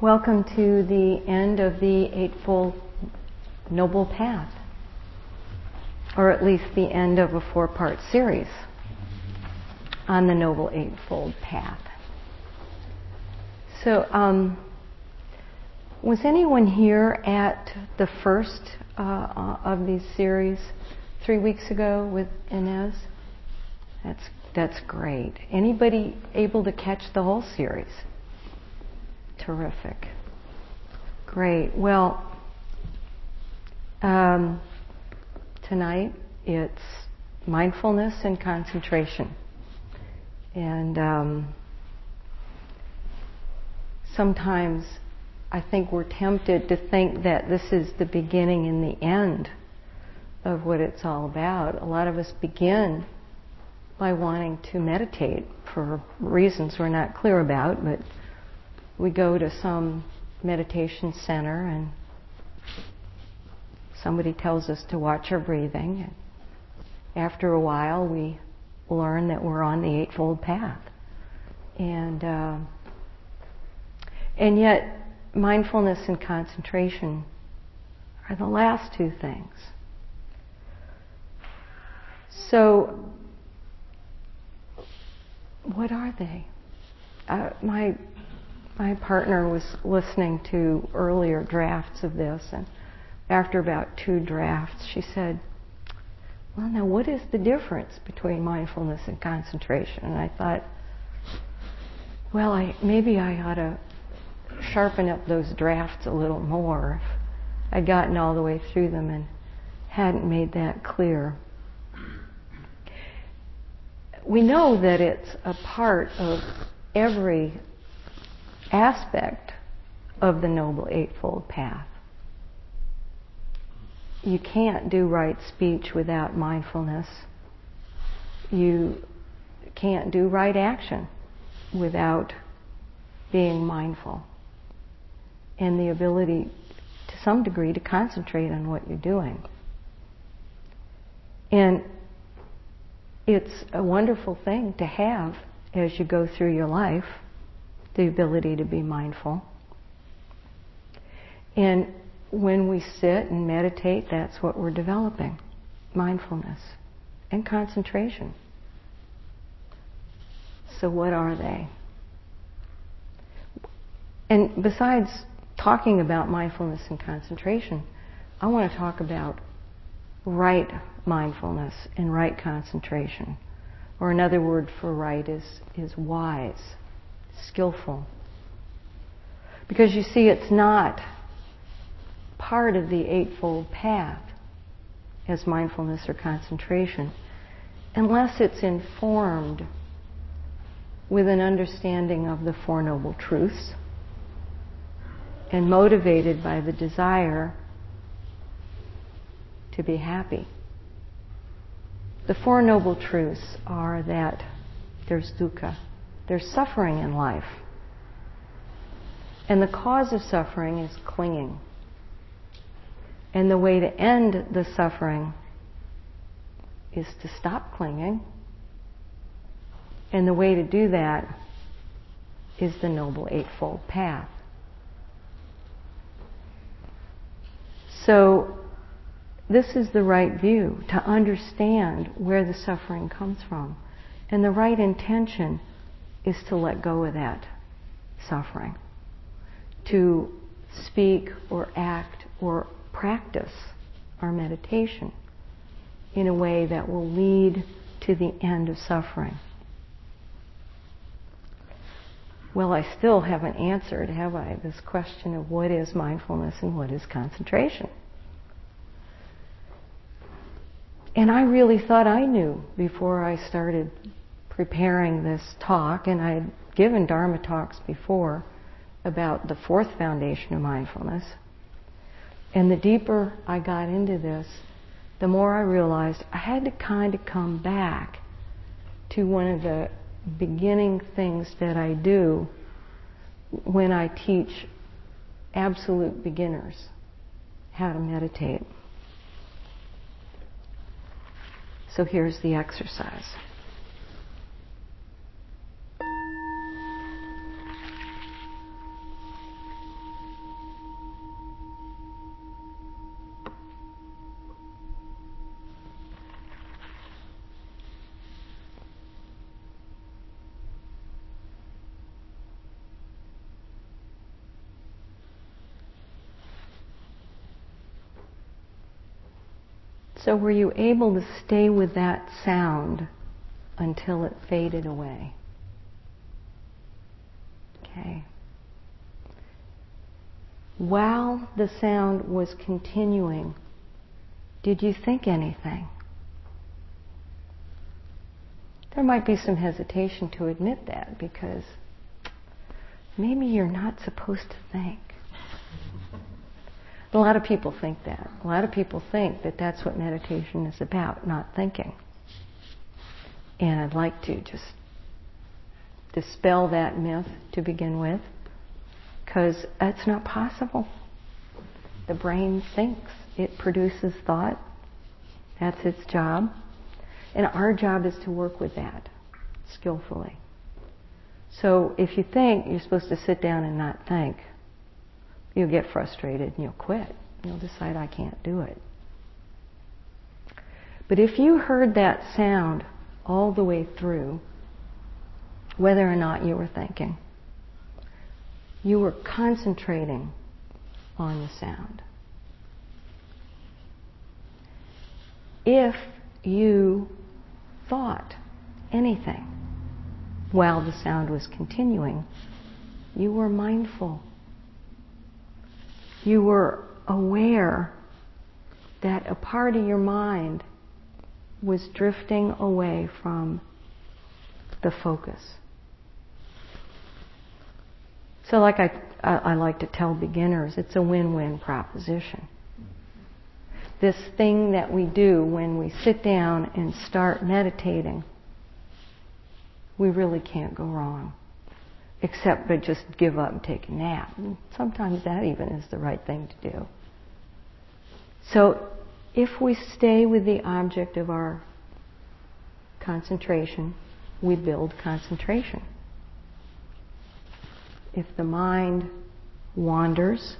Welcome to the end of the Eightfold Noble Path, or at least the end of a four part series on the Noble Eightfold Path. So, um, was anyone here at the first uh, of these series three weeks ago with Ines? That's that's great. Anybody able to catch the whole series? Terrific. Great. Well, um, tonight it's mindfulness and concentration. And um, sometimes I think we're tempted to think that this is the beginning and the end of what it's all about. A lot of us begin by wanting to meditate for reasons we're not clear about, but we go to some meditation center and somebody tells us to watch our breathing. After a while, we learn that we're on the Eightfold Path. And, uh, and yet, mindfulness and concentration are the last two things. So, what are they? Uh, my my partner was listening to earlier drafts of this, and after about two drafts, she said, Well, now, what is the difference between mindfulness and concentration? And I thought, well, I, maybe I ought to sharpen up those drafts a little more if I'd gotten all the way through them and hadn't made that clear. We know that it's a part of every aspect of the Noble Eightfold Path. You can't do right speech without mindfulness. You can't do right action without being mindful. And the ability, to some degree, to concentrate on what you're doing. And it's a wonderful thing to have as you go through your life the ability to be mindful. And when we sit and meditate, that's what we're developing mindfulness and concentration. So, what are they? And besides talking about mindfulness and concentration, I want to talk about right mindfulness and right concentration. Or another word for right is, is wise skillful. Because you see, it's not part of the Eightfold Path as mindfulness or concentration unless it's informed with an understanding of the Four Noble Truths and motivated by the desire to be happy. The Four Noble Truths are that there's dukkha, there's suffering in life. And the cause of suffering is clinging. And the way to end the suffering is to stop clinging. And the way to do that is the Noble Eightfold Path. So, this is the right view to understand where the suffering comes from. And the right intention is to let go of that suffering, to speak or act or practice our meditation in a way that will lead to the end of suffering. Well, I still haven't answered, have I, this question of what is mindfulness and what is concentration. And I really thought I knew before I started preparing this talk, and I had given Dharma talks before about the fourth foundation of mindfulness. And the deeper I got into this, the more I realized I had to kind of come back to one of the beginning things that I do when I teach absolute beginners how to meditate. So here's the exercise. So were you able to stay with that sound until it faded away? Okay. While the sound was continuing, did you think anything? There might be some hesitation to admit that because maybe you're not supposed to think. A lot of people think that. A lot of people think that that's what meditation is about, not thinking. And I'd like to just dispel that myth to begin with, because that's not possible. The brain thinks, it produces thought. That's its job. And our job is to work with that skillfully. So if you think you're supposed to sit down and not think, you'll get frustrated and you'll quit. You'll decide, I can't do it. But if you heard that sound all the way through, whether or not you were thinking, you were concentrating on the sound. If you thought anything while the sound was continuing, you were mindful. You were aware that a part of your mind was drifting away from the focus. So, like I, I, like to tell beginners, it's a win win proposition. This thing that we do when we sit down and start meditating, we really can't go wrong. Except but just give up and take a nap. And sometimes that even is the right thing to do. So, if we stay with the object of our concentration, we build concentration. If the mind wanders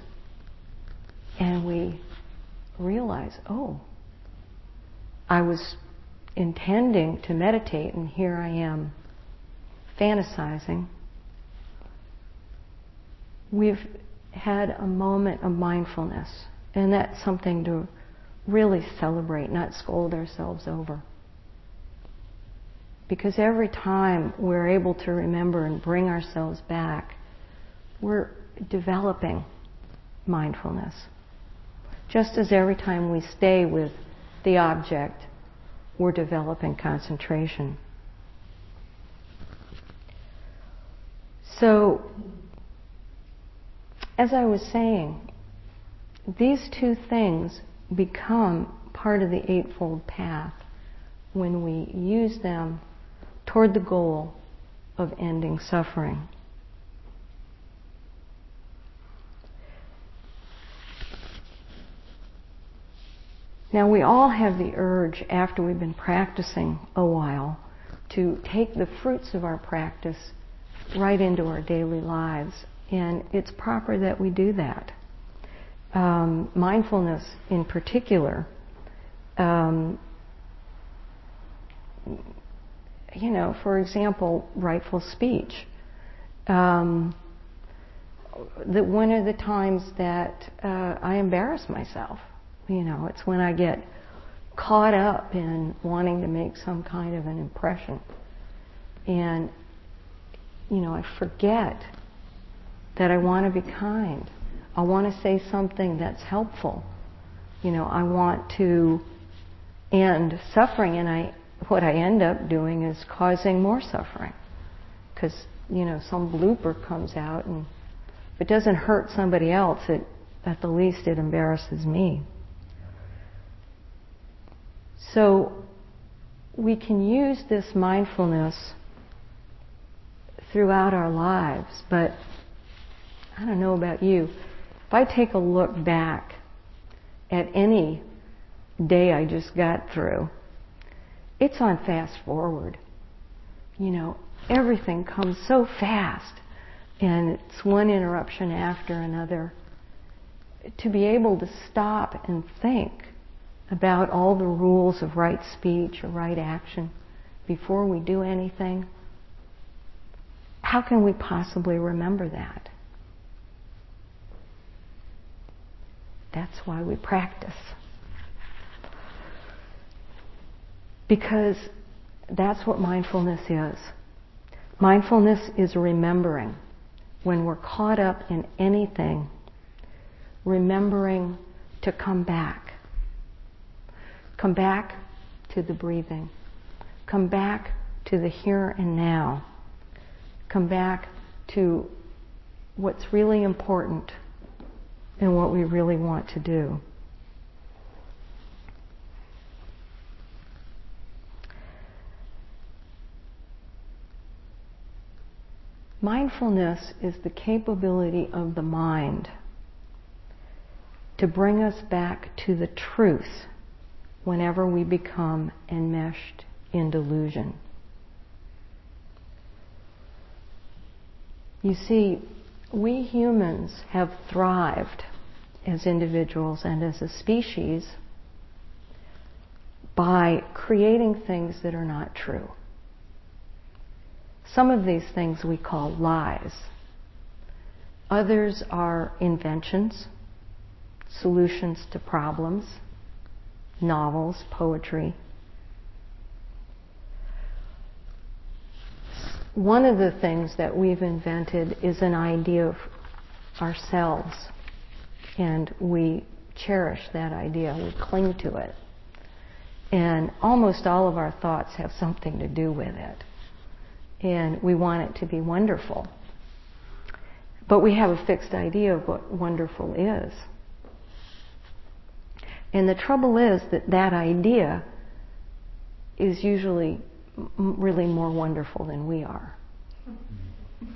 and we realize, oh, I was intending to meditate and here I am fantasizing, we've had a moment of mindfulness. And that's something to really celebrate, not scold ourselves over. Because every time we're able to remember and bring ourselves back, we're developing mindfulness. Just as every time we stay with the object, we're developing concentration. So, as I was saying, these two things become part of the Eightfold Path when we use them toward the goal of ending suffering. Now, we all have the urge after we've been practicing a while to take the fruits of our practice right into our daily lives, and it's proper that we do that. Um, mindfulness, in particular, um, you know, for example, rightful speech. Um, that one of the times that uh, I embarrass myself, you know, it's when I get caught up in wanting to make some kind of an impression. And, you know, I forget that I want to be kind. I want to say something that's helpful. You know, I want to end suffering, and I what I end up doing is causing more suffering. Because, you know, some blooper comes out and if it doesn't hurt somebody else, it, at the least it embarrasses me. So we can use this mindfulness throughout our lives, but I don't know about you. If I take a look back at any day I just got through, it's on fast forward. You know, everything comes so fast and it's one interruption after another. To be able to stop and think about all the rules of right speech or right action before we do anything, how can we possibly remember that? That's why we practice. Because that's what mindfulness is. Mindfulness is remembering. When we're caught up in anything, remembering to come back. Come back to the breathing. Come back to the here and now. Come back to what's really important and what we really want to do. Mindfulness is the capability of the mind to bring us back to the truth whenever we become enmeshed in delusion. You see, we humans have thrived as individuals and as a species by creating things that are not true. Some of these things we call lies. Others are inventions, solutions to problems, novels, poetry. One of the things that we've invented is an idea of ourselves, and we cherish that idea, we cling to it. And almost all of our thoughts have something to do with it and we want it to be wonderful. But we have a fixed idea of what wonderful is. And the trouble is that that idea is usually really more wonderful than we are.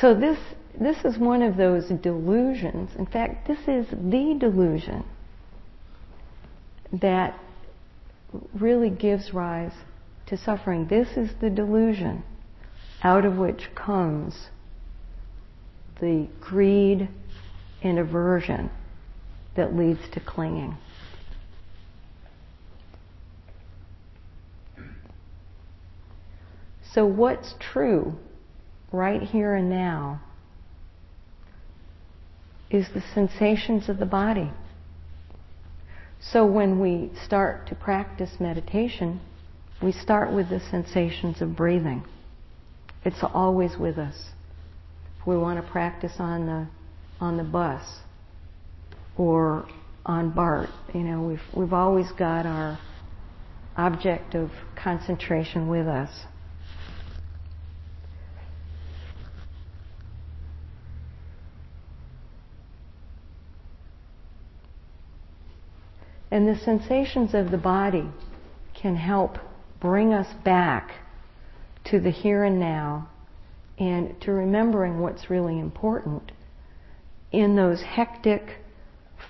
so this this is one of those delusions. In fact, this is the delusion that really gives rise to suffering. This is the delusion out of which comes the greed and aversion that leads to clinging. So, what's true right here and now is the sensations of the body. So, when we start to practice meditation, we start with the sensations of breathing. It's always with us. If we want to practice on the on the bus or on BART, you know, we've we've always got our object of concentration with us. And the sensations of the body can help bring us back to the here and now and to remembering what's really important in those hectic,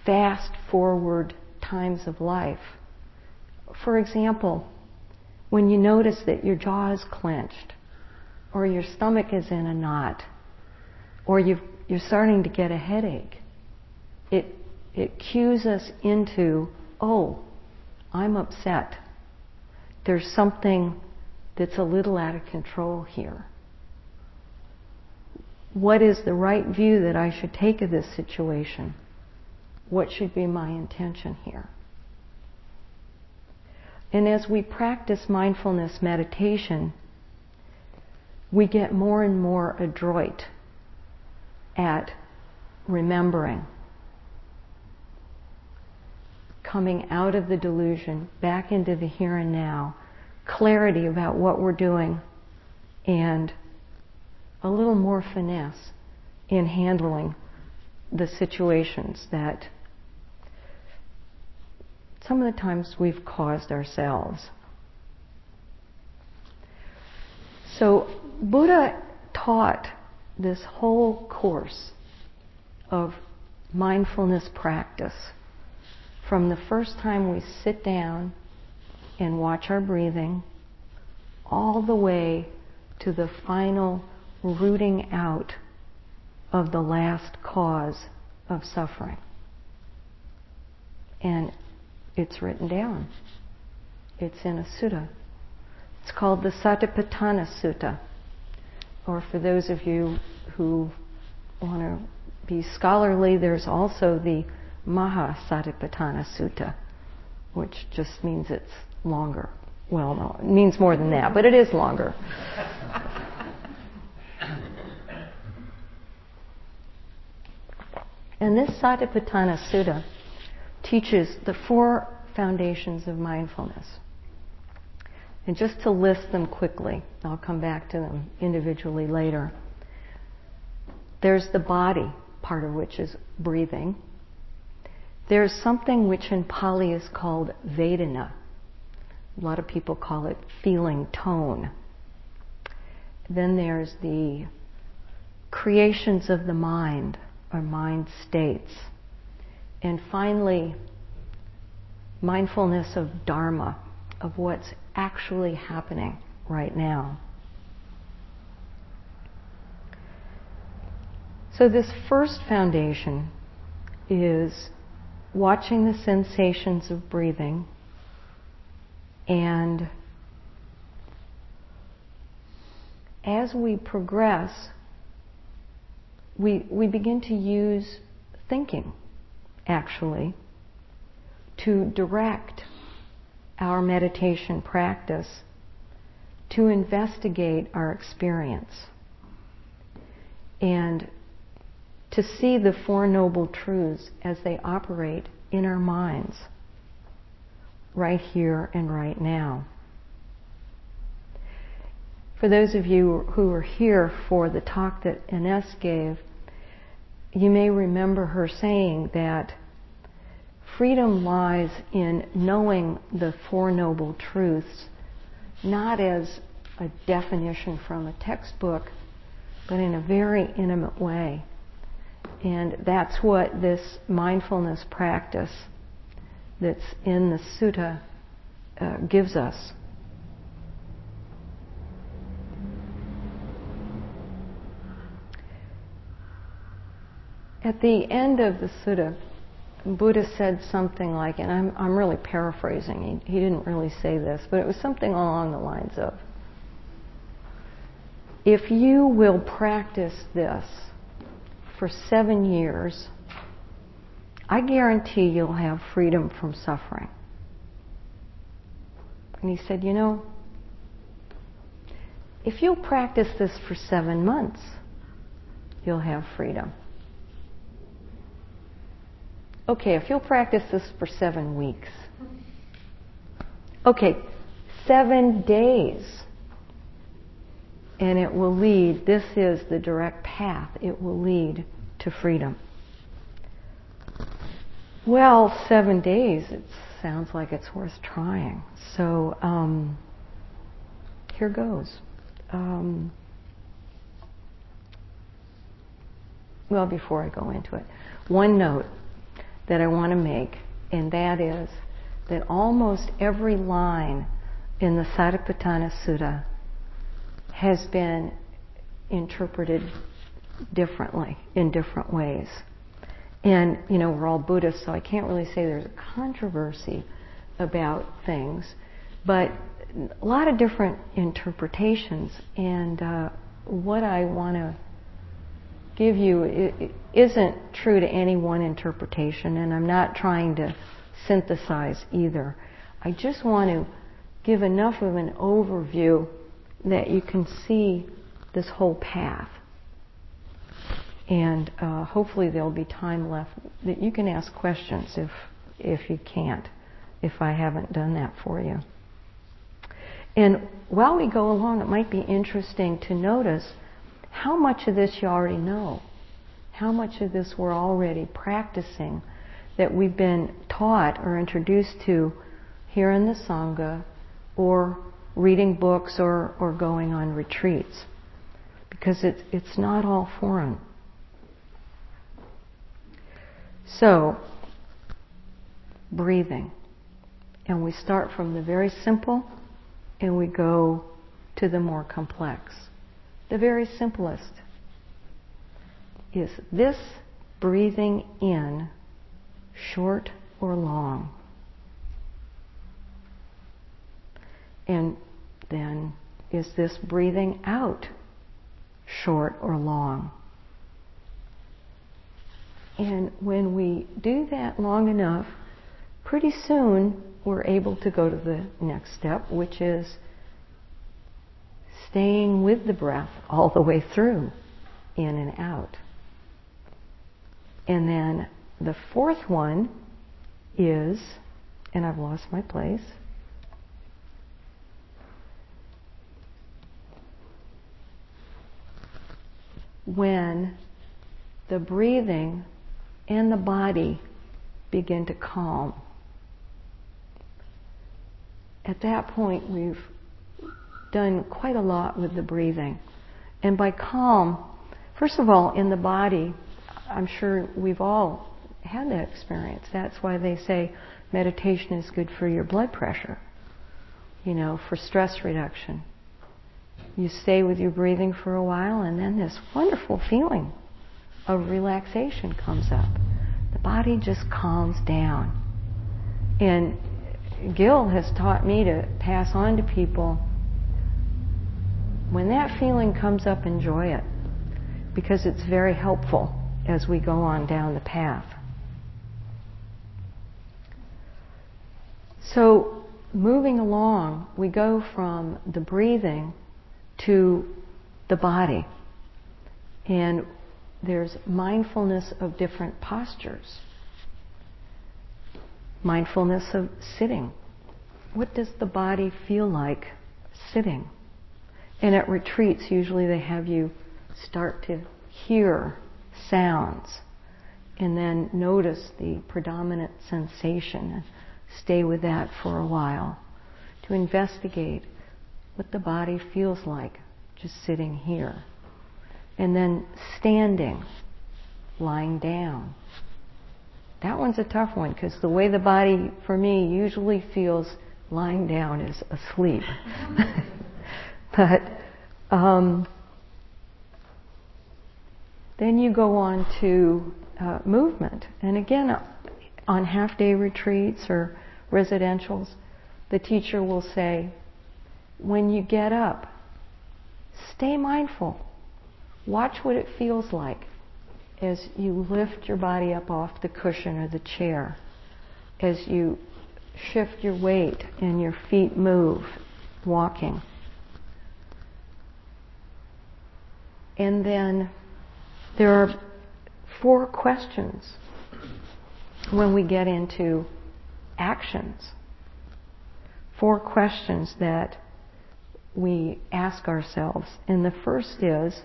fast forward times of life. For example, when you notice that your jaw is clenched, or your stomach is in a knot, or you are starting to get a headache, it, it cues us into, oh, I'm upset there's something that's a little out of control here. What is the right view that I should take of this situation? What should be my intention here? And as we practice mindfulness meditation, we get more and more adroit at remembering coming out of the delusion back into the here and now, clarity about what we're doing, and a little more finesse in handling the situations that some of the times we've caused ourselves. So, Buddha taught this whole course of mindfulness practice from the first time we sit down and watch our breathing all the way to the final rooting out of the last cause of suffering. And it's written down. It's in a sutta. It's called the Satipatthana Sutta. Or for those of you who want to be scholarly, there's also the Maha Satipatthana Sutta. which just means it's longer. Well, no, it means more than that, but it is longer. and this Satipatthana Sutta teaches the four foundations of mindfulness. And just to list them quickly, I'll come back to them individually later. There's the body, part of which is breathing. There's something which in Pali is called Vedana. A lot of people call it feeling tone. Then there's the creations of the mind, or mind states. And finally, mindfulness of Dharma, of what's actually happening right now. So, this first foundation is watching the sensations of breathing and as we progress, we, we begin to use thinking, actually, to direct our meditation practice to investigate our experience. And to see the Four Noble Truths as they operate in our minds, right here and right now. For those of you who were here for the talk that Ines gave, you may remember her saying that freedom lies in knowing the Four Noble Truths, not as a definition from a textbook, but in a very intimate way. And that's what this mindfulness practice that's in the sutta uh, gives us. At the end of the sutta, Buddha said something like, and I'm, I'm really paraphrasing, he, he didn't really say this, but it was something along the lines of if you will practice this for seven years, I guarantee you'll have freedom from suffering. And he said, You know, if you'll practice this for seven months, you'll have freedom. Okay, if you'll practice this for seven weeks. Okay, seven days. And it will lead, this is the direct path, it will lead to freedom. Well, seven days, it sounds like it's worth trying. So um, here goes. Um, well, before I go into it, one note that I want to make, and that is that almost every line in the Satipatthana Sutta has been interpreted differently in different ways. And, you know, we're all Buddhists, so I can't really say there's a controversy about things, but a lot of different interpretations. And uh, what I want to give you isn't true to any one interpretation, and I'm not trying to synthesize either. I just want to give enough of an overview that you can see this whole path. And uh, hopefully there'll be time left that you can ask questions if if you can't, if I haven't done that for you. And while we go along, it might be interesting to notice how much of this you already know, how much of this we're already practicing that we've been taught or introduced to here in the Sangha or reading books or, or going on retreats. Because it, it's not all foreign. So, breathing. And we start from the very simple and we go to the more complex the very simplest, is this breathing in short or long? And then, is this breathing out short or long? And when we do that long enough, pretty soon we're able to go to the next step, which is staying with the breath all the way through, in and out. And then the fourth one is, and I've lost my place. When the breathing and the body begin to calm. At that point, we've done quite a lot with the breathing. And by calm, first of all, in the body, I'm sure we've all had that experience. That's why they say meditation is good for your blood pressure, you know, for stress reduction. You stay with your breathing for a while, and then this wonderful feeling of relaxation comes up. The body just calms down. And Gil has taught me to pass on to people when that feeling comes up, enjoy it because it's very helpful as we go on down the path. So, moving along, we go from the breathing to the body. And there's mindfulness of different postures. Mindfulness of sitting. What does the body feel like sitting? And at retreats, usually they have you start to hear sounds and then notice the predominant sensation and stay with that for a while to investigate what the body feels like just sitting here. And then standing, lying down. That one's a tough one because the way the body, for me, usually feels lying down is asleep. but um, then you go on to uh, movement. And again, on half day retreats or residentials, the teacher will say, when you get up, stay mindful. Watch what it feels like as you lift your body up off the cushion or the chair, as you shift your weight and your feet move, walking. And then there are four questions when we get into actions. Four questions that we ask ourselves. And the first is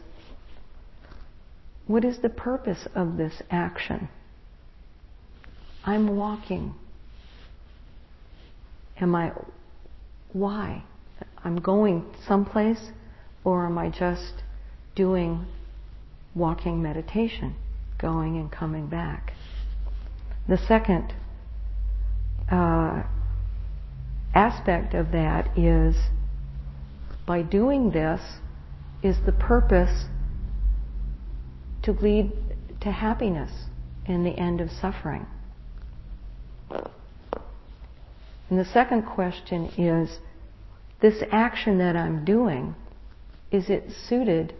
what is the purpose of this action? I'm walking. Am I, why? I'm going someplace, or am I just doing walking meditation, going and coming back? The second uh, aspect of that is by doing this, is the purpose to lead to happiness and the end of suffering. And the second question is this action that I'm doing, is it suited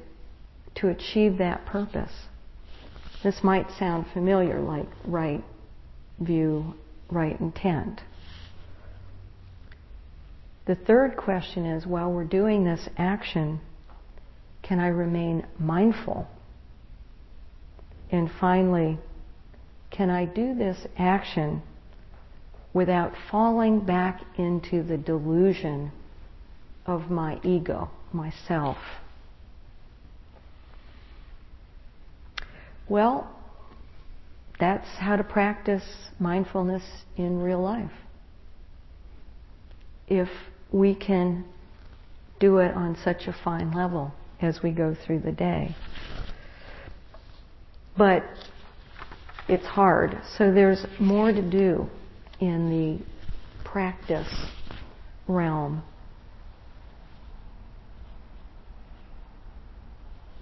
to achieve that purpose? This might sound familiar, like right view, right intent. The third question is while we're doing this action, can I remain mindful? And finally, can I do this action without falling back into the delusion of my ego, myself? Well, that's how to practice mindfulness in real life. If we can do it on such a fine level as we go through the day. But it's hard. So there's more to do in the practice realm.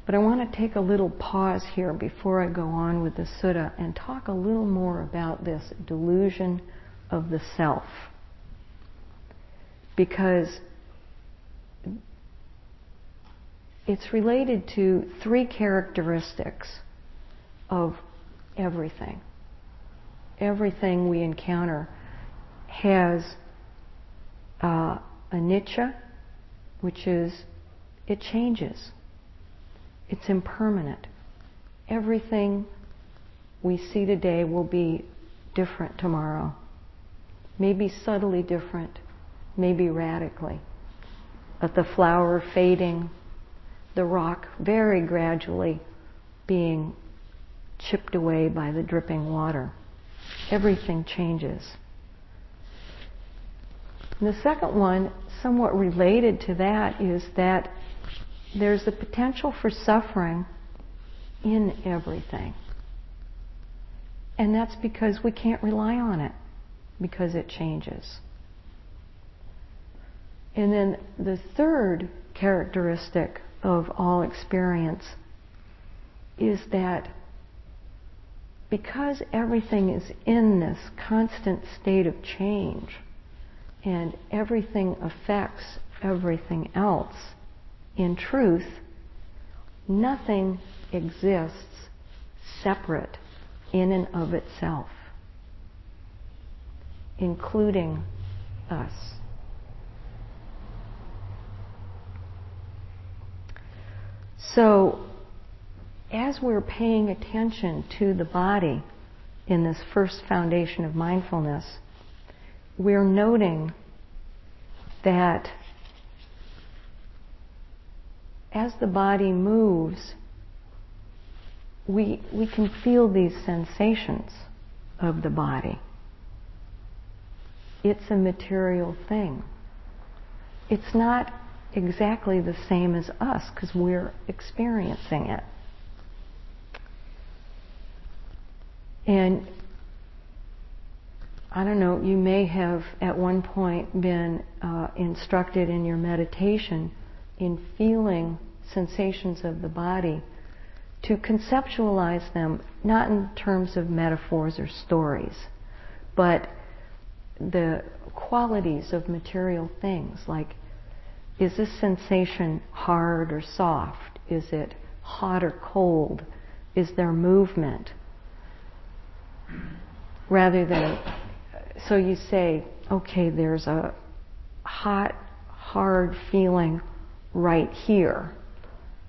But I want to take a little pause here before I go on with the sutta and talk a little more about this delusion of the self because it's related to three characteristics of everything. Everything we encounter has uh, anicca, which is it changes. It's impermanent. Everything we see today will be different tomorrow. Maybe subtly different, maybe radically. But the flower fading, the rock very gradually being chipped away by the dripping water. Everything changes. And the second one, somewhat related to that, is that there's the potential for suffering in everything. And that's because we can't rely on it, because it changes. And then the third characteristic of all experience is that because everything is in this constant state of change and everything affects everything else, in truth, nothing exists separate in and of itself, including us. So, as we're paying attention to the body in this first foundation of mindfulness, we're noting that as the body moves, we, we can feel these sensations of the body. It's a material thing. It's not exactly the same as us because we're experiencing it. And I don't know, you may have at one point been uh, instructed in your meditation in feeling sensations of the body to conceptualize them not in terms of metaphors or stories, but the qualities of material things like is this sensation hard or soft? Is it hot or cold? Is there movement? Rather than, so you say, okay, there's a hot, hard feeling right here,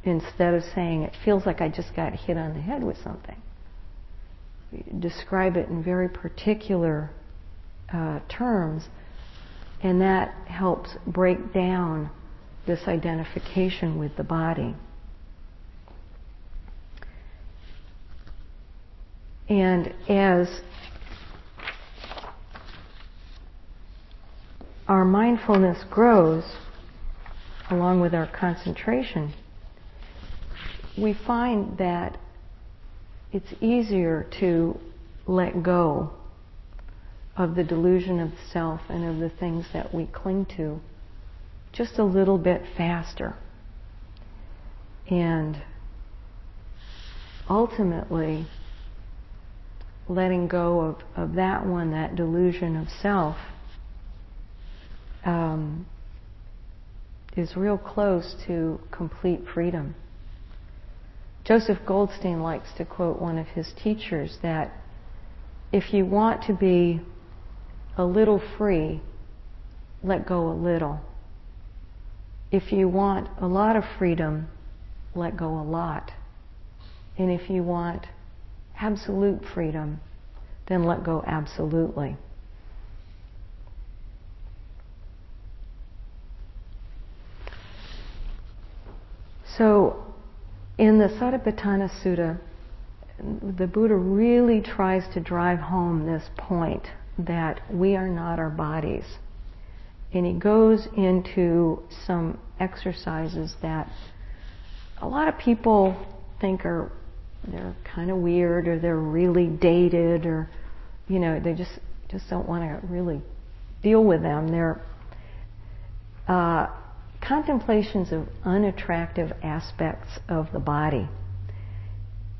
instead of saying it feels like I just got hit on the head with something. describe it in very particular uh, terms, and that helps break down this identification with the body. And as our mindfulness grows, along with our concentration, we find that it's easier to let go of the delusion of self and of the things that we cling to just a little bit faster. And ultimately, letting go of, of that one, that delusion of self, um, is real close to complete freedom. Joseph Goldstein likes to quote one of his teachers that if you want to be a little free, let go a little. If you want a lot of freedom, let go a lot. And if you want absolute freedom, then let go absolutely. So, in the Satipatthana Sutta, the Buddha really tries to drive home this point that we are not our bodies. And he goes into some exercises that a lot of people think are they're kind of weird or they're really dated or you know they just just don't want to really deal with them. They're uh, contemplations of unattractive aspects of the body.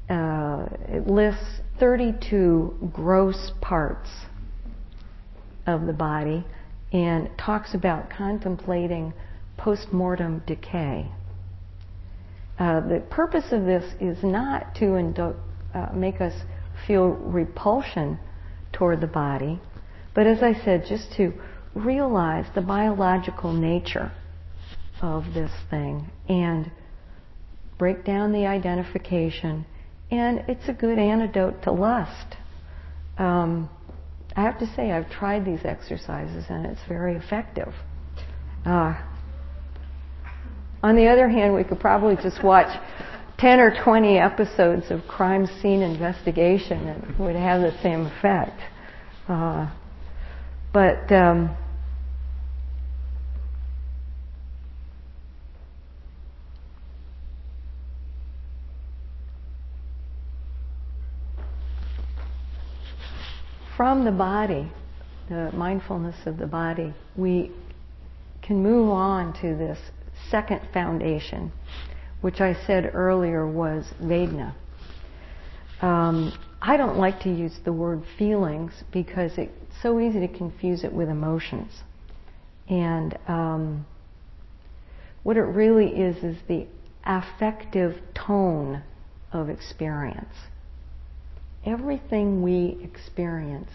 Uh, it lists 32 gross parts of the body and talks about contemplating post-mortem decay. Uh, the purpose of this is not to indo- uh, make us feel repulsion toward the body, but as I said, just to realize the biological nature of this thing and break down the identification. And it's a good antidote to lust. Um, I have to say, I've tried these exercises and it's very effective. Uh, on the other hand, we could probably just watch 10 or 20 episodes of crime scene investigation and it would have the same effect. Uh, but um, from the body, the mindfulness of the body, we can move on to this second foundation, which I said earlier was Vedana. Um, I don't like to use the word feelings because it's so easy to confuse it with emotions. And um, what it really is is the affective tone of experience everything we experience,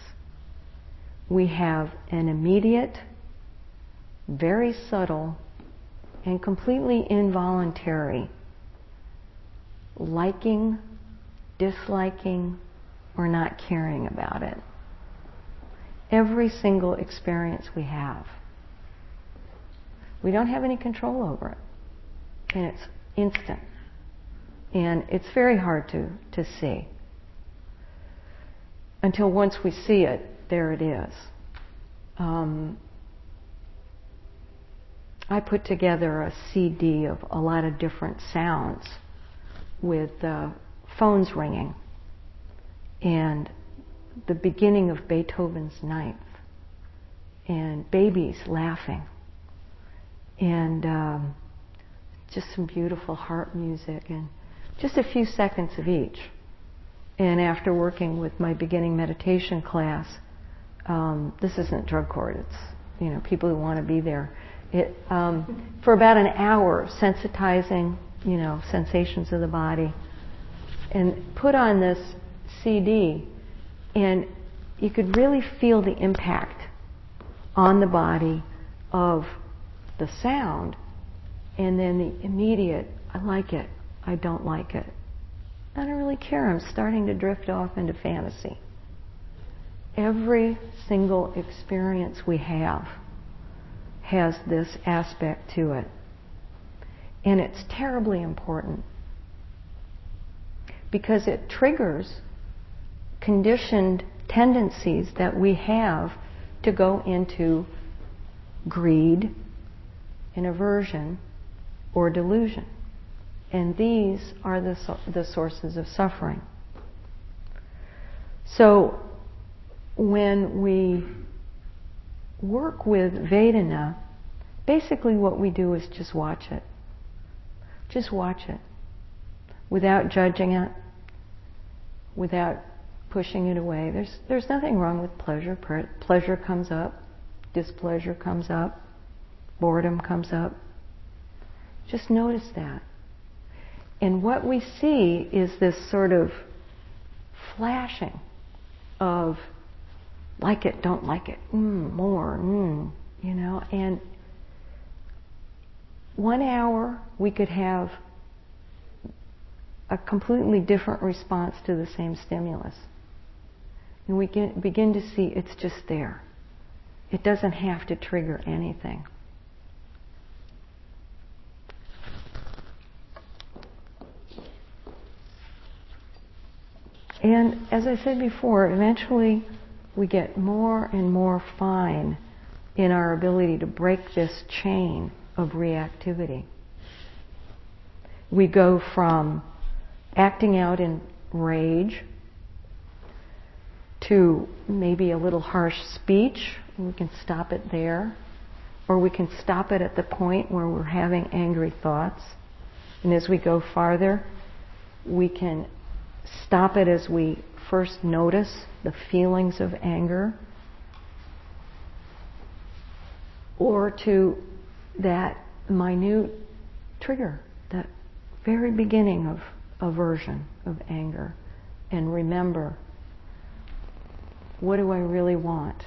we have an immediate, very subtle, and completely involuntary liking, disliking, or not caring about it. Every single experience we have. We don't have any control over it. And it's instant. And it's very hard to, to see until once we see it, there it is. Um, I put together a CD of a lot of different sounds with uh, phones ringing and the beginning of Beethoven's Ninth and babies laughing and um, just some beautiful harp music and just a few seconds of each. And after working with my beginning meditation class, um, this isn't drug court. It's you know people who want to be there. It um, for about an hour, sensitizing you know sensations of the body, and put on this CD, and you could really feel the impact on the body of the sound, and then the immediate I like it, I don't like it. I don't really care. I'm starting to drift off into fantasy. Every single experience we have has this aspect to it. And it's terribly important because it triggers conditioned tendencies that we have to go into greed and aversion or delusion. And these are the, the sources of suffering. So when we work with Vedana, basically what we do is just watch it. Just watch it. Without judging it, without pushing it away. There's, there's nothing wrong with pleasure. Pleasure comes up, displeasure comes up, boredom comes up. Just notice that. And what we see is this sort of flashing of like it, don't like it, mm, more, mm, you know, and one hour we could have a completely different response to the same stimulus. And we begin to see it's just there. It doesn't have to trigger anything. And as I said before, eventually we get more and more fine in our ability to break this chain of reactivity. We go from acting out in rage to maybe a little harsh speech. We can stop it there. Or we can stop it at the point where we're having angry thoughts. And as we go farther, we can stop it as we first notice the feelings of anger, or to that minute trigger, that very beginning of aversion, of anger, and remember what do I really want?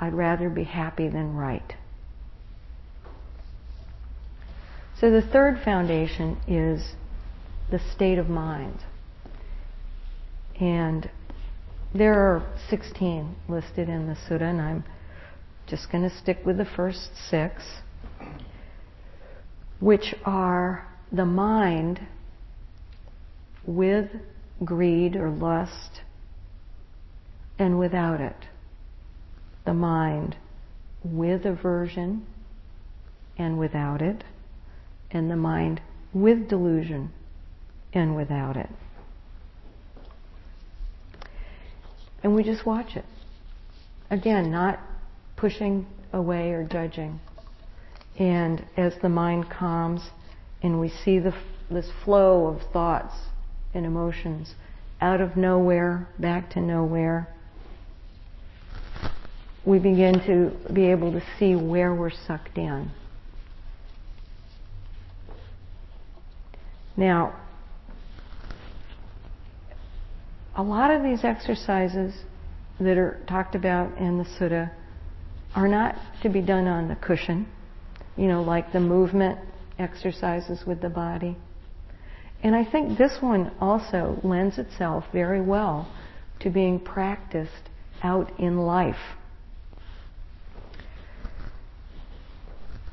I'd rather be happy than right. So the third foundation is the state of mind. And there are 16 listed in the sutta, and I'm just going to stick with the first six, which are the mind with greed or lust and without it. The mind with aversion and without it, and the mind with delusion and without it. And we just watch it. Again, not pushing away or judging. And as the mind calms and we see the, this flow of thoughts and emotions out of nowhere, back to nowhere, we begin to be able to see where we're sucked in. Now, a lot of these exercises that are talked about in the sutta are not to be done on the cushion, you know, like the movement exercises with the body. And I think this one also lends itself very well to being practiced out in life.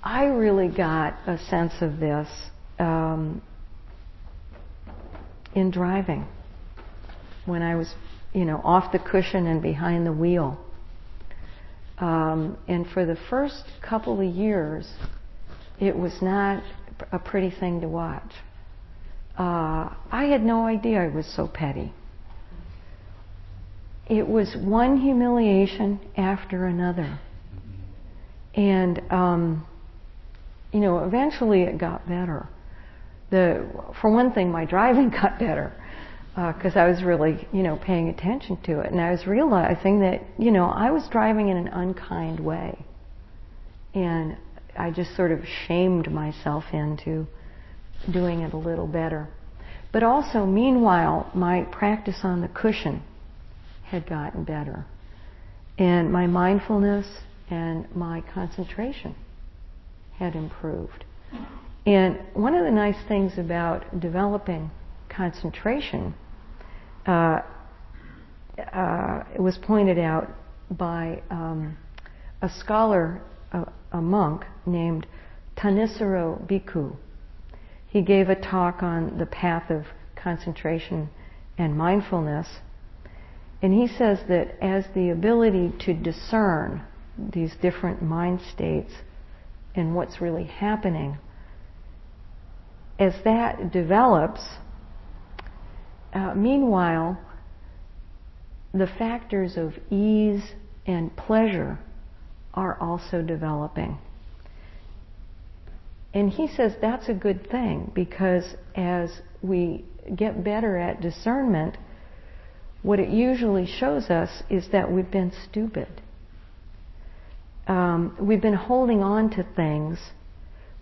I really got a sense of this um, in driving when I was, you know, off the cushion and behind the wheel. Um, and for the first couple of years, it was not a pretty thing to watch. Uh, I had no idea I was so petty. It was one humiliation after another. And, um, you know, eventually it got better. The, for one thing, my driving got better because uh, I was really, you know, paying attention to it, and I was realizing that, you know, I was driving in an unkind way, and I just sort of shamed myself into doing it a little better. But also, meanwhile, my practice on the cushion had gotten better, and my mindfulness and my concentration had improved. And one of the nice things about developing concentration uh, uh, was pointed out by um, a scholar, a, a, monk named Thanissaro Bhikkhu. He gave a talk on the path of concentration and mindfulness. And he says that as the ability to discern these different mind states and what's really happening, as that develops, uh, meanwhile, the factors of ease and pleasure are also developing. And he says that's a good thing because as we get better at discernment, what it usually shows us is that we've been stupid. Um, we've been holding on to things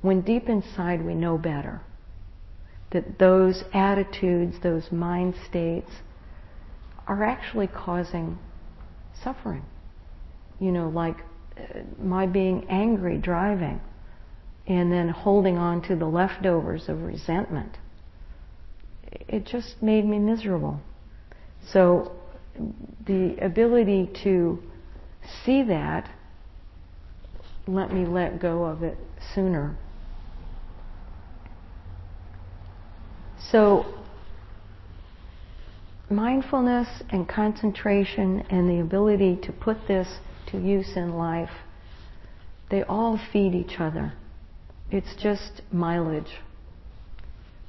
when deep inside we know better that those attitudes, those mind states, are actually causing suffering. You know, like my being angry driving and then holding on to the leftovers of resentment. It just made me miserable. So the ability to see that let me let go of it sooner So, mindfulness and concentration and the ability to put this to use in life, they all feed each other. It's just mileage.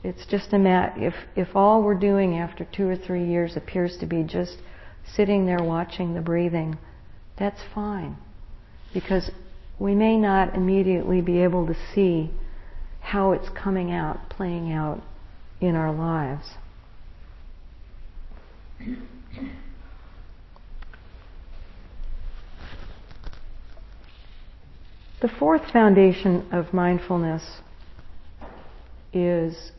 It's just a mat. If, if all we're doing after two or three years appears to be just sitting there watching the breathing, that's fine. Because we may not immediately be able to see how it's coming out, playing out in our lives. The fourth foundation of mindfulness is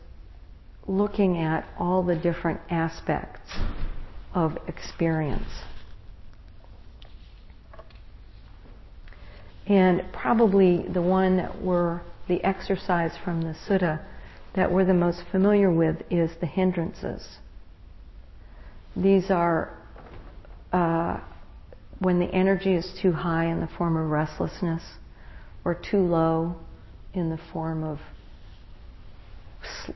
looking at all the different aspects of experience. And probably the one we're, the exercise from the sutta that we're the most familiar with is the hindrances. These are uh, when the energy is too high in the form of restlessness or too low in the form of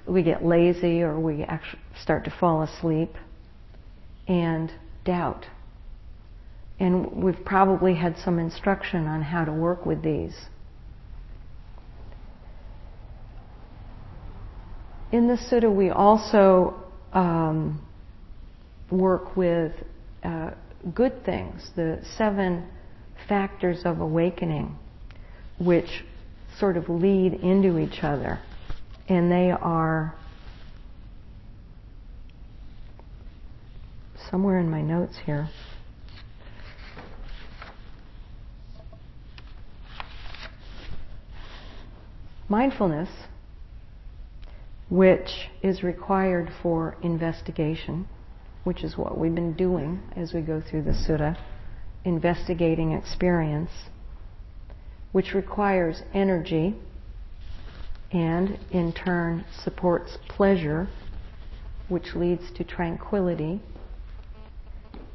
we get lazy or we actually start to fall asleep and doubt. And we've probably had some instruction on how to work with these. In the sutta, we also um, work with uh, good things, the seven factors of awakening, which sort of lead into each other. And they are somewhere in my notes here. Mindfulness, which is required for investigation, which is what we've been doing as we go through the sutta, investigating experience, which requires energy and in turn supports pleasure, which leads to tranquility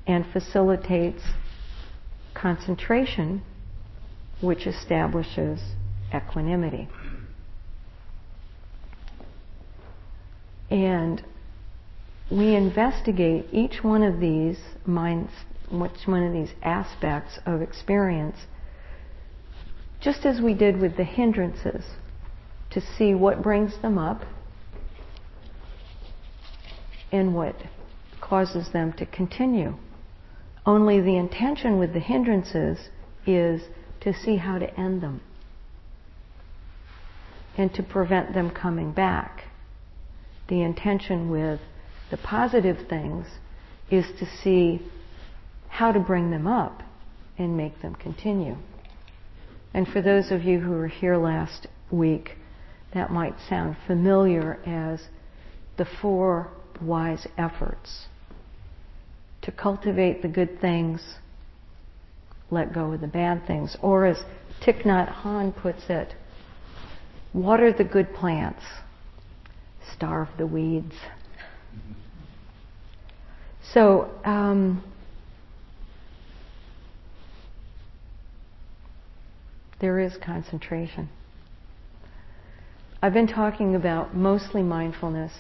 and facilitates concentration, which establishes equanimity. And we investigate each one of these minds, each one of these aspects of experience, just as we did with the hindrances, to see what brings them up and what causes them to continue. Only the intention with the hindrances is to see how to end them and to prevent them coming back. The intention with the positive things is to see how to bring them up and make them continue. And for those of you who were here last week, that might sound familiar as the four wise efforts. To cultivate the good things, let go of the bad things, or as Thich Nhat Hanh puts it, water the good plants, starve the weeds. So, um, there is concentration. I've been talking about mostly mindfulness,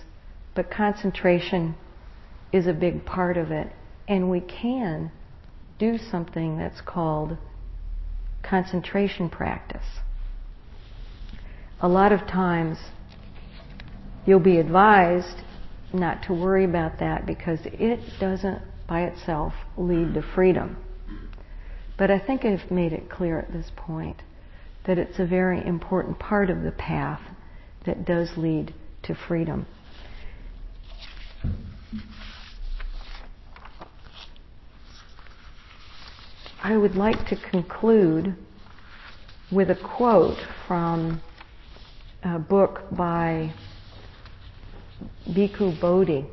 but concentration is a big part of it. And we can do something that's called concentration practice. A lot of times you'll be advised not to worry about that because it doesn't by itself lead to freedom. But I think I've made it clear at this point that it's a very important part of the path that does lead to freedom. I would like to conclude with a quote from a book by Bhikkhu Bodhi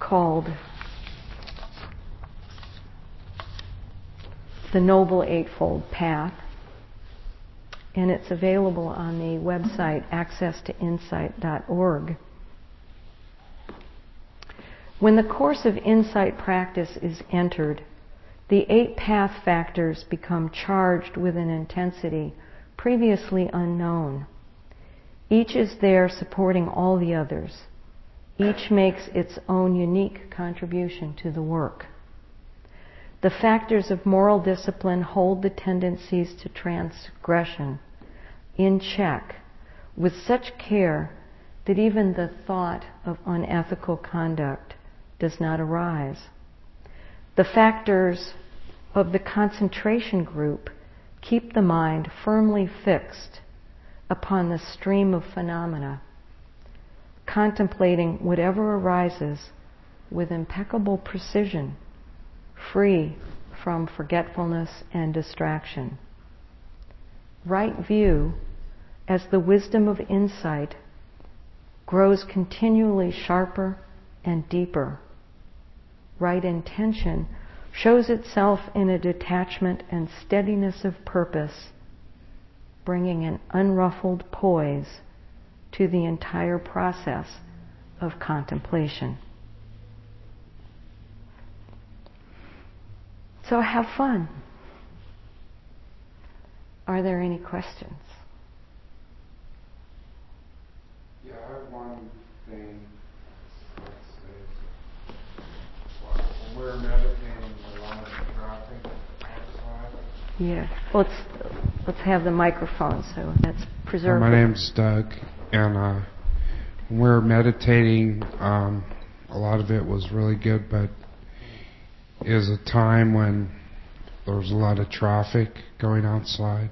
called The Noble Eightfold Path. And it's available on the website accesstoinsight.org. When the course of insight practice is entered, the eight path factors become charged with an intensity previously unknown. Each is there supporting all the others. Each makes its own unique contribution to the work. The factors of moral discipline hold the tendencies to transgression in check with such care that even the thought of unethical conduct does not arise. The factors of the concentration group keep the mind firmly fixed upon the stream of phenomena, contemplating whatever arises with impeccable precision, free from forgetfulness and distraction. Right view, as the wisdom of insight, grows continually sharper and deeper. Right intention shows itself in a detachment and steadiness of purpose, bringing an unruffled poise to the entire process of contemplation. So have fun. Are there any questions? Yeah, I have one thing. When we're meditating, lot of traffic outside. Yeah. Let's let's have the microphone so that's preserved. my name's Doug, and uh, when we are meditating, um, a lot of it was really good, but it was a time when there was a lot of traffic going outside,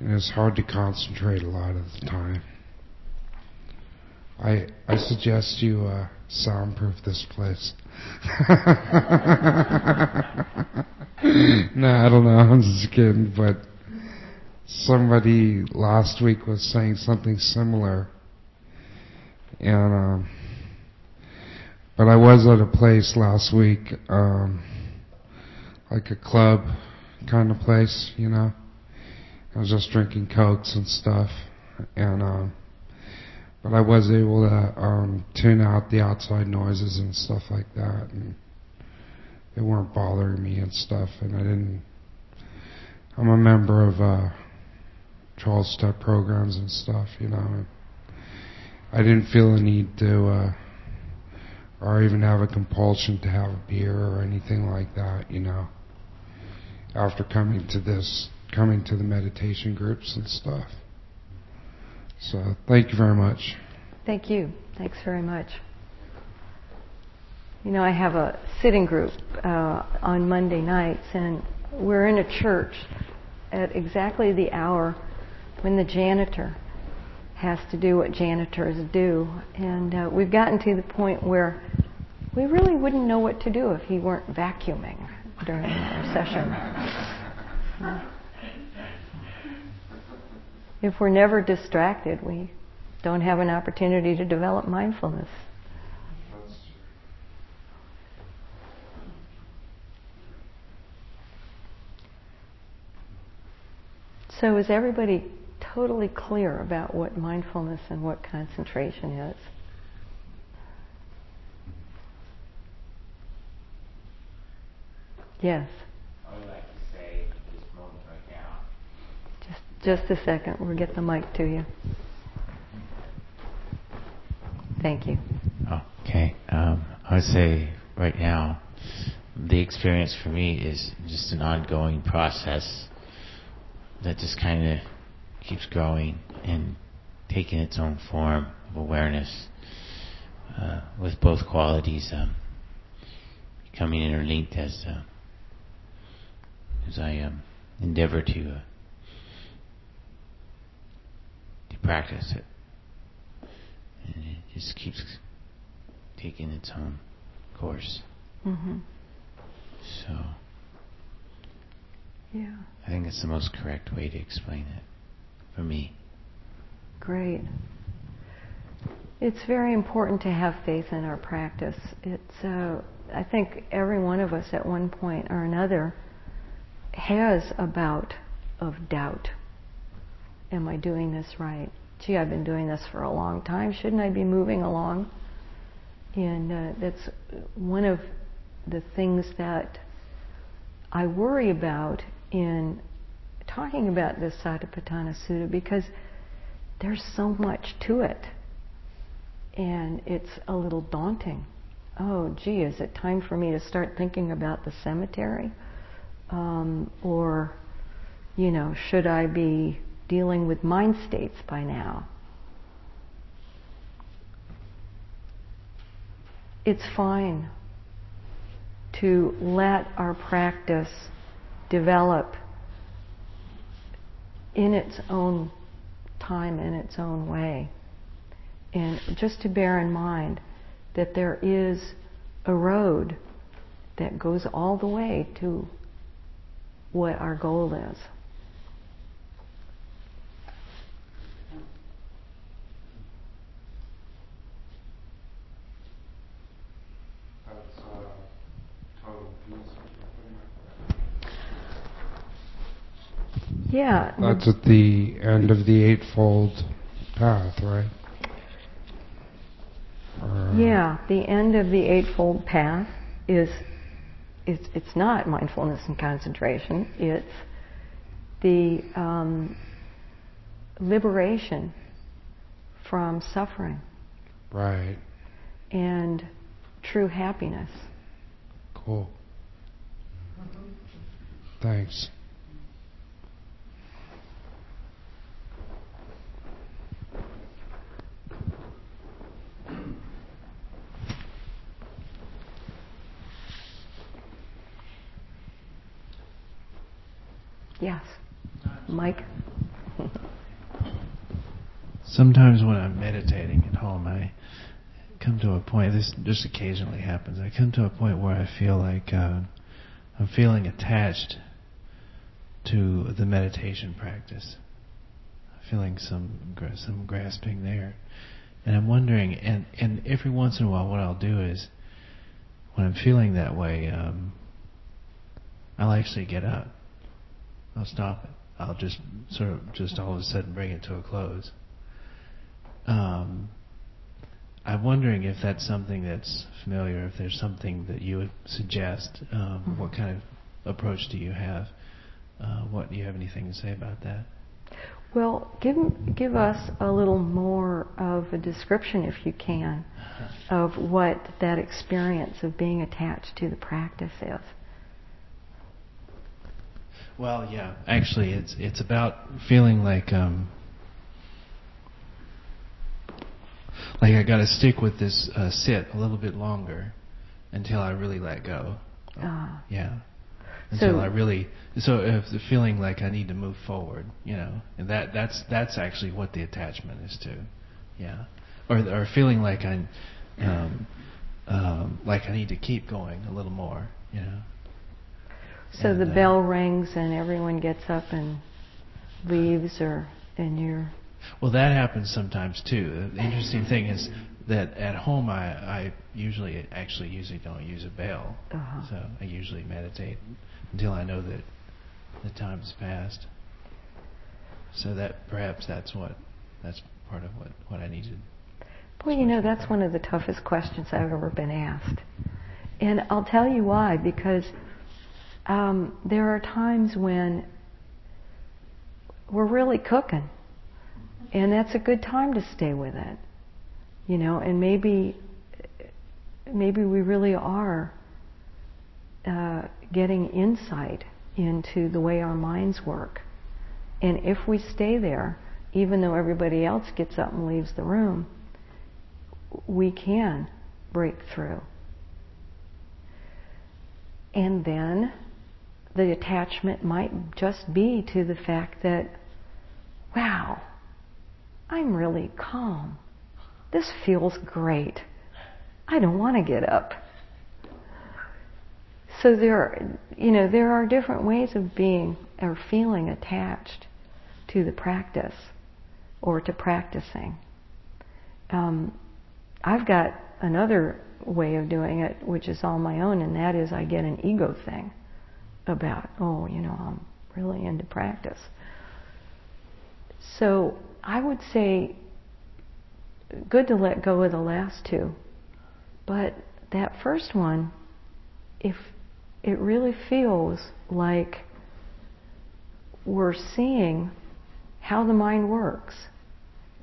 and it's hard to concentrate a lot of the time. I I suggest you uh, soundproof this place. no, I don't know. I'm just kidding, but somebody last week was saying something similar, and um, but I was at a place last week, um, like a club kind of place, you know. I was just drinking cokes and stuff, and um, but I was able to um, tune out the outside noises and stuff like that, and they weren't bothering me and stuff. And I didn't. I'm a member of uh, 12 step programs and stuff, you know. I didn't feel the need to, uh, or even have a compulsion to have a beer or anything like that, you know. After coming to this, coming to the meditation groups and stuff. So thank you very much. Thank you. Thanks very much. You know, I have a sitting group uh, on Monday nights, and we're in a church at exactly the hour when the janitor has to do what janitors do. And uh, we've gotten to the point where we really wouldn't know what to do if he weren't vacuuming during our session if we're never distracted, we don't have an opportunity to develop mindfulness. So, is everybody totally clear about what mindfulness and what concentration is? Yes. I would like to say this moment right now. Just, just a second. We'll get the mic to you. Thank you. Okay. Um, I would say right now, the experience for me is just an ongoing process that just kind of keeps growing and taking its own form of awareness uh, with both qualities um, becoming interlinked as uh, as I um, endeavor to uh, practice it. And it just keeps taking its own course. Mm-hmm. So, yeah. I think it's the most correct way to explain it for me. Great. It's very important to have faith in our practice. It's, uh, I think every one of us at one point or another has a bout of doubt am I doing this right? Gee, I've been doing this for a long time. Shouldn't I be moving along? And uh, that's one of the things that I worry about in talking about this Satipatthana Sutta because there's so much to it. And it's a little daunting. Oh, gee, is it time for me to start thinking about the cemetery? Um, or, you know, should I be dealing with mind states by now. It's fine to let our practice develop in its own time, in its own way. And just to bear in mind that there is a road that goes all the way to what our goal is. Yeah. That's at the end of the Eightfold Path, right? Or yeah, the end of the Eightfold Path is it's it's not mindfulness and concentration. It's the um, liberation from suffering. Right. And true happiness. Cool. Thanks. Yes. Mike? Sometimes when I'm meditating at home, I come to a point, this just occasionally happens, I come to a point where I feel like uh, I'm feeling attached to the meditation practice. I'm Feeling some some grasping there, and I'm wondering, and and every once in a while, what I'll do is, when I'm feeling that way, um, I'll actually get up I'll stop it. I'll just sort of just all of a sudden bring it to a close. Um, I'm wondering if that's something that's familiar. If there's something that you would suggest, um, mm-hmm. what kind of approach do you have? Uh, what do you have anything to say about that? Well, give give us a little more of a description, if you can, of what that experience of being attached to the practice is. Well, yeah. Actually, it's it's about feeling like um, like I got to stick with this uh, sit a little bit longer until I really let go. Ah. Yeah. Until so, I really so if the feeling like I need to move forward, you know, and that that's that's actually what the attachment is to. Yeah. Or or feeling like I um, um, like I need to keep going a little more, you know. So and, the uh, bell rings and everyone gets up and leaves, or and you're. Well, that happens sometimes too. The interesting thing is that at home I, I usually actually usually don't use a bell, uh-huh. so I usually meditate until I know that the time has passed. So that perhaps that's what that's part of what what I needed. Well, you know that's one of the toughest questions I've ever been asked, and I'll tell you why because um, there are times when we're really cooking, and that's a good time to stay with it, you know. And maybe, maybe we really are uh, getting insight into the way our minds work, and if we stay there, even though everybody else gets up and leaves the room, we can break through. And then the attachment might just be to the fact that, wow, I'm really calm. This feels great. I don't want to get up. So there, are, you know, there are different ways of being or feeling attached to the practice or to practicing. Um, I've got another way of doing it, which is all my own, and that is I get an ego thing about, oh, you know, I'm really into practice. So I would say good to let go of the last two. But that first one, if it really feels like we're seeing how the mind works,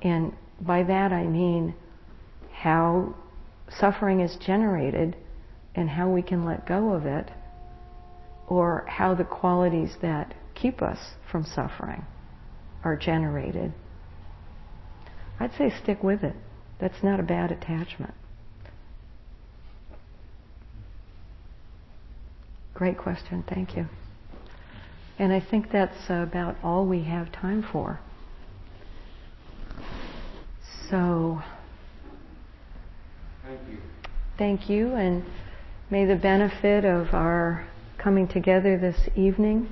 and by that I mean how suffering is generated and how we can let go of it or how the qualities that keep us from suffering are generated, I'd say stick with it. That's not a bad attachment. Great question, thank you. And I think that's about all we have time for. So, thank you. Thank you, and may the benefit of our coming together this evening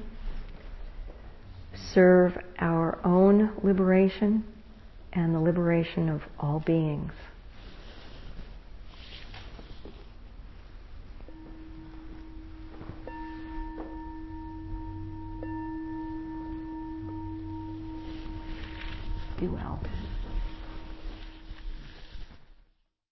serve our own liberation and the liberation of all beings. Be well.